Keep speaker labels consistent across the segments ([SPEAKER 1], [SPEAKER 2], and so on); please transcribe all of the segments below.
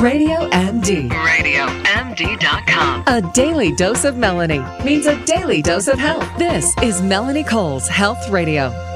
[SPEAKER 1] Radio MD.
[SPEAKER 2] RadioMD.com.
[SPEAKER 1] A daily dose of Melanie means a daily dose of health. This is Melanie Cole's Health Radio.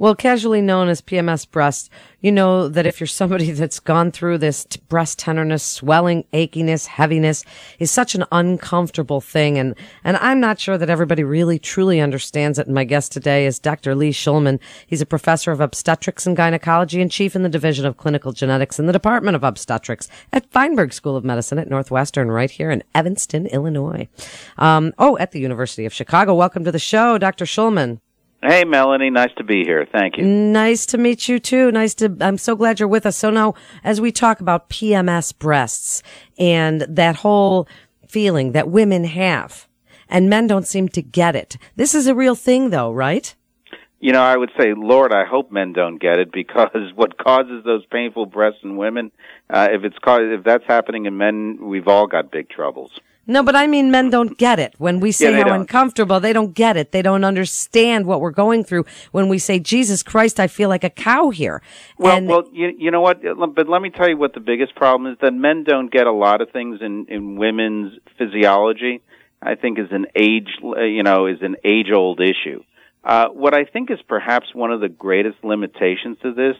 [SPEAKER 3] Well, casually known as PMS breast, you know that if you're somebody that's gone through this t- breast tenderness, swelling, achiness, heaviness is such an uncomfortable thing. And, and I'm not sure that everybody really truly understands it. And my guest today is Dr. Lee Shulman. He's a professor of obstetrics and gynecology and chief in the division of clinical genetics in the department of obstetrics at Feinberg School of Medicine at Northwestern right here in Evanston, Illinois. Um, oh, at the University of Chicago. Welcome to the show, Dr. Shulman.
[SPEAKER 4] Hey, Melanie. Nice to be here. Thank you.
[SPEAKER 3] Nice to meet you too. Nice to, I'm so glad you're with us. So now, as we talk about PMS breasts and that whole feeling that women have and men don't seem to get it. This is a real thing though, right?
[SPEAKER 4] You know, I would say, Lord, I hope men don't get it because what causes those painful breasts in women, uh, if it's ca- if that's happening in men, we've all got big troubles.
[SPEAKER 3] No, but I mean, men don't get it. When we say
[SPEAKER 4] Yeah,
[SPEAKER 3] how
[SPEAKER 4] don't.
[SPEAKER 3] uncomfortable, they don't get it. They don't understand what we're going through. When we say, Jesus Christ, I feel like a cow here.
[SPEAKER 4] Well,
[SPEAKER 3] and
[SPEAKER 4] well, you, you know what? But let me tell you what the biggest problem is that men don't get a lot of things in in women's physiology. I think is an age, uh, you know, is an age old issue. Uh, what I think is perhaps one of the greatest limitations to this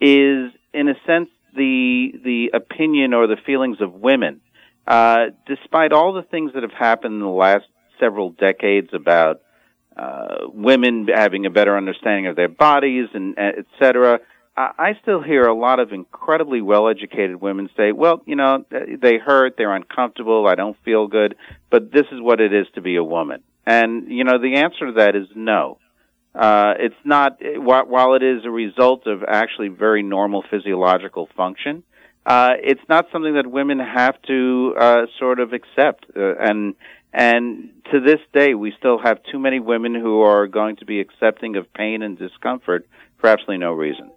[SPEAKER 4] is, in a sense, the the opinion or the feelings of women. Uh, despite all the things that have happened in the last several decades about uh, women having a better understanding of their bodies and uh, et cetera, I I still hear a lot of incredibly well-educated women say, "Well, you know, they hurt, they're uncomfortable, I don't feel good, but this is what it is to be a woman." And you know, the answer to that is no. Uh, it's not. While it is a result of actually very normal physiological function, uh, it's not something that women have to uh, sort of accept. Uh, and and to this day, we still have too many women who are going to be accepting of pain and discomfort for absolutely no reason.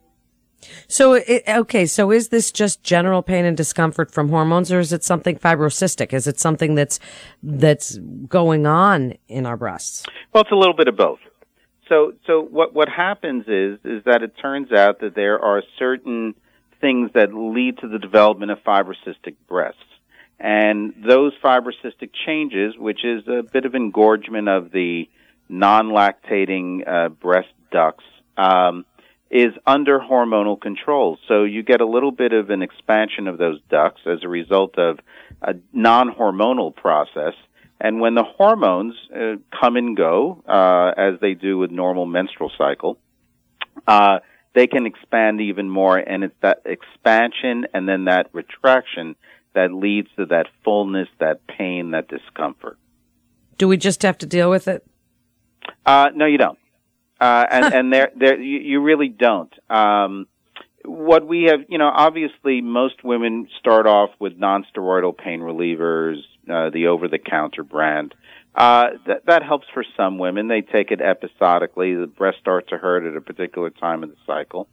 [SPEAKER 3] So, it, okay, so is this just general pain and discomfort from hormones, or is it something fibrocystic? Is it something that's that's going on in our breasts?
[SPEAKER 4] Well, it's a little bit of both. So, so what what happens is is that it turns out that there are certain things that lead to the development of fibrocystic breasts, and those fibrocystic changes, which is a bit of engorgement of the non-lactating uh, breast ducts, um, is under hormonal control. So you get a little bit of an expansion of those ducts as a result of a non-hormonal process. And when the hormones uh, come and go, uh, as they do with normal menstrual cycle, uh, they can expand even more. And it's that expansion and then that retraction that leads to that fullness, that pain, that discomfort.
[SPEAKER 3] Do we just have to deal with it?
[SPEAKER 4] Uh, no, you don't. Uh, and, and there, there, you, you really don't. Um, what we have, you know, obviously most women start off with nonsteroidal pain relievers, uh, the over-the-counter brand. Uh, that, that helps for some women. They take it episodically. The breast starts to hurt at a particular time of the cycle.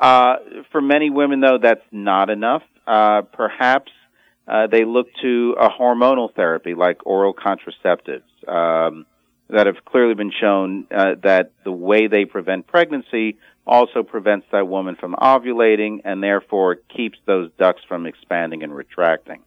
[SPEAKER 4] Uh, for many women, though, that's not enough. Uh, perhaps uh, they look to a hormonal therapy like oral contraceptives um, that have clearly been shown uh, that the way they prevent pregnancy also prevents that woman from ovulating and therefore keeps those ducts from expanding and retracting.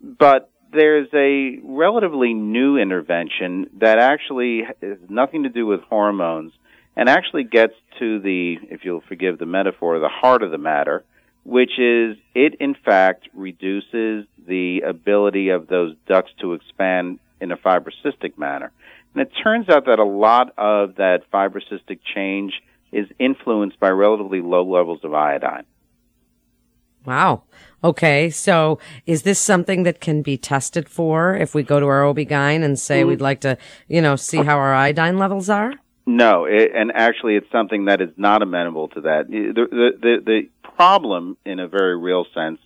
[SPEAKER 4] But there's a relatively new intervention that actually has nothing to do with hormones and actually gets to the, if you'll forgive the metaphor, the heart of the matter, which is it in fact reduces the ability of those ducts to expand in a fibrocystic manner. And it turns out that a lot of that fibrocystic change is influenced by relatively low levels of iodine.
[SPEAKER 3] Wow. Okay. So is this something that can be tested for if we go to our OB-GYN and say we'd like to, you know, see how our iodine levels are?
[SPEAKER 4] No, it, and actually, it's something that is not amenable to that. The, the, the, the problem, in a very real sense,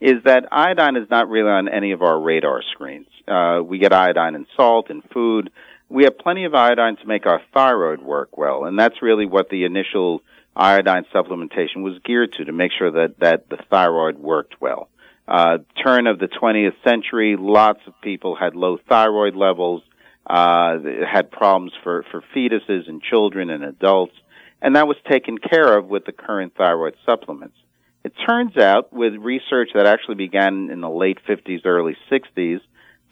[SPEAKER 4] is that iodine is not really on any of our radar screens. Uh, we get iodine in salt and food. We have plenty of iodine to make our thyroid work well, and that's really what the initial iodine supplementation was geared to, to make sure that, that the thyroid worked well. Uh, turn of the 20th century, lots of people had low thyroid levels, uh, had problems for, for fetuses and children and adults, and that was taken care of with the current thyroid supplements. It turns out, with research that actually began in the late 50s, early 60s,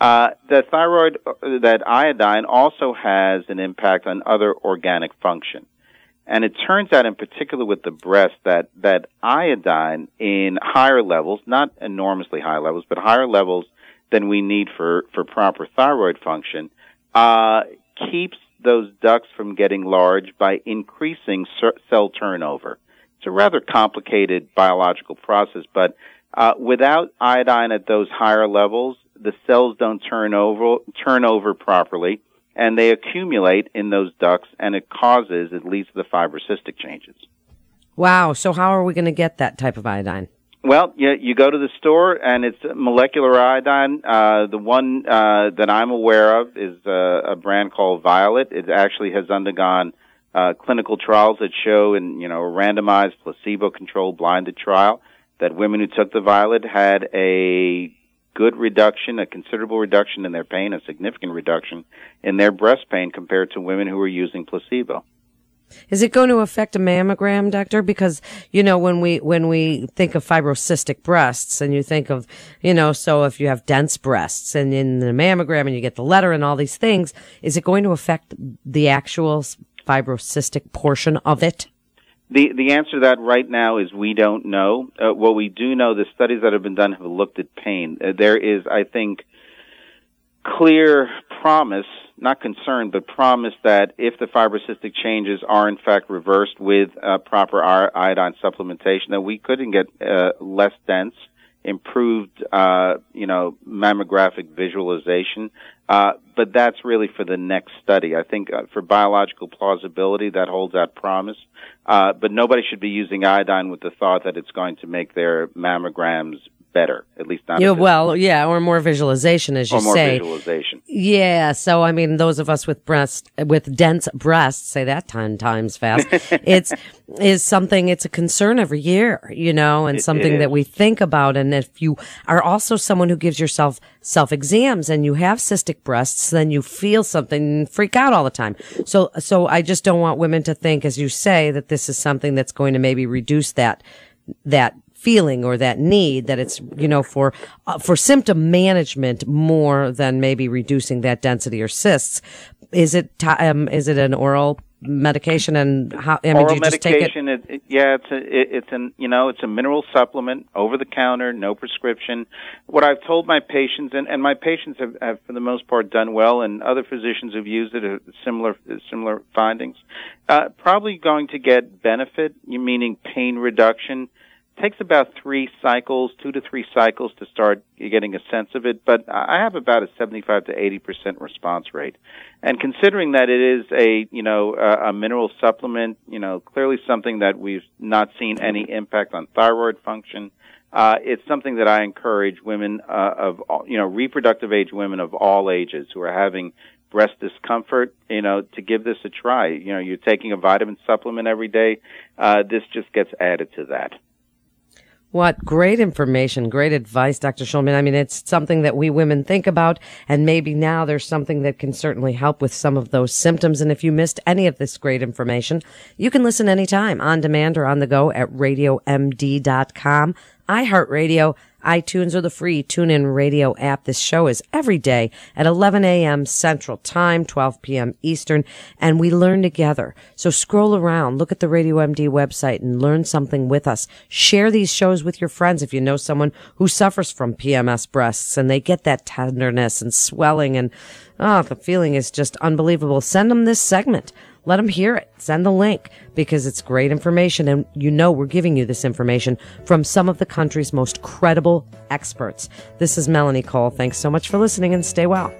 [SPEAKER 4] uh, that thyroid, that iodine also has an impact on other organic function. And it turns out, in particular with the breast, that, that iodine in higher levels, not enormously high levels, but higher levels than we need for, for proper thyroid function, uh, keeps those ducts from getting large by increasing cell turnover. It's a rather complicated biological process, but uh, without iodine at those higher levels, the cells don't turn over turn over properly, and they accumulate in those ducts, and it causes it leads to the fibrocystic changes.
[SPEAKER 3] Wow! So how are we going to get that type of iodine?
[SPEAKER 4] Well, you, you go to the store and it's molecular iodine. Uh, the one uh, that I'm aware of is uh, a brand called Violet. It actually has undergone uh, clinical trials that show in you know a randomized placebo-controlled blinded trial that women who took the Violet had a good reduction, a considerable reduction in their pain, a significant reduction in their breast pain compared to women who were using placebo.
[SPEAKER 3] Is it going to affect a mammogram, doctor? Because, you know, when we, when we think of fibrocystic breasts and you think of, you know, so if you have dense breasts and in the mammogram and you get the letter and all these things, is it going to affect the actual fibrocystic portion of it?
[SPEAKER 4] The the answer to that right now is we don't know. Uh, what we do know, the studies that have been done have looked at pain. Uh, there is, I think, clear promise not concern, but promise that if the fibrocystic changes are in fact reversed with uh, proper iodine supplementation, that we couldn't get uh, less dense, improved, uh, you know, mammographic visualization. Uh, but that's really for the next study. I think uh, for biological plausibility, that holds out promise. Uh, but nobody should be using iodine with the thought that it's going to make their mammograms better, at least not.
[SPEAKER 3] Yeah, well, yeah, or more visualization, as you
[SPEAKER 4] or more
[SPEAKER 3] say.
[SPEAKER 4] visualization.
[SPEAKER 3] Yeah, so I mean, those of us with breast with dense breasts, say that ten times fast. it's is something. It's a concern every year, you know, and
[SPEAKER 4] It-
[SPEAKER 3] something
[SPEAKER 4] it
[SPEAKER 3] that we think about. And if you are also someone who gives yourself self exams and you have cystic breasts, then you feel something, and freak out all the time. So, so I just don't want women to think, as you say, that this is something that's going to maybe reduce that that feeling or that need that it's you know for uh, for symptom management more than maybe reducing that density or cysts is it ti um, is it an oral medication and how I mean
[SPEAKER 4] Oral
[SPEAKER 3] do you just take it
[SPEAKER 4] it, it, yeah, it's a, it, it's an, you know, it's a mineral supplement, over the counter, no prescription. What I've told my patients, and, and my patients have, have for the most part done well, and other physicians who've used it have similar, similar findings. Uh, probably going to get benefit, you meaning pain reduction. Takes about three cycles, two to three cycles to start getting a sense of it, but I have about a 75 to 80% response rate. And considering that it is a, you know, a, a mineral supplement, you know, clearly something that we've not seen any impact on thyroid function, uh, it's something that I encourage women uh, of, you know, reproductive age women of all ages who are having breast discomfort, you know, to give this a try. You know, you're taking a vitamin supplement every day. Uh, this just gets added to that.
[SPEAKER 3] What great information, great advice, Dr. Shulman. I mean, it's something that we women think about, and maybe now there's something that can certainly help with some of those symptoms. And if you missed any of this great information, you can listen anytime on demand or on the go at radiomd.com, iHeartRadio, iTunes, or the free TuneIn Radio app. This show is every day at 11 a.m. Central Time, 12 p.m. Eastern, and we learn together. So scroll around, look at the Radio MD website and learn something with us. Share these shows with your friends if you know someone who suffers from PMS breasts and they get that tenderness and swelling and, oh, the feeling is just unbelievable. Send them this segment. Let them hear it. Send the link because it's great information. And you know, we're giving you this information from some of the country's most credible experts. This is Melanie Cole. Thanks so much for listening and stay well.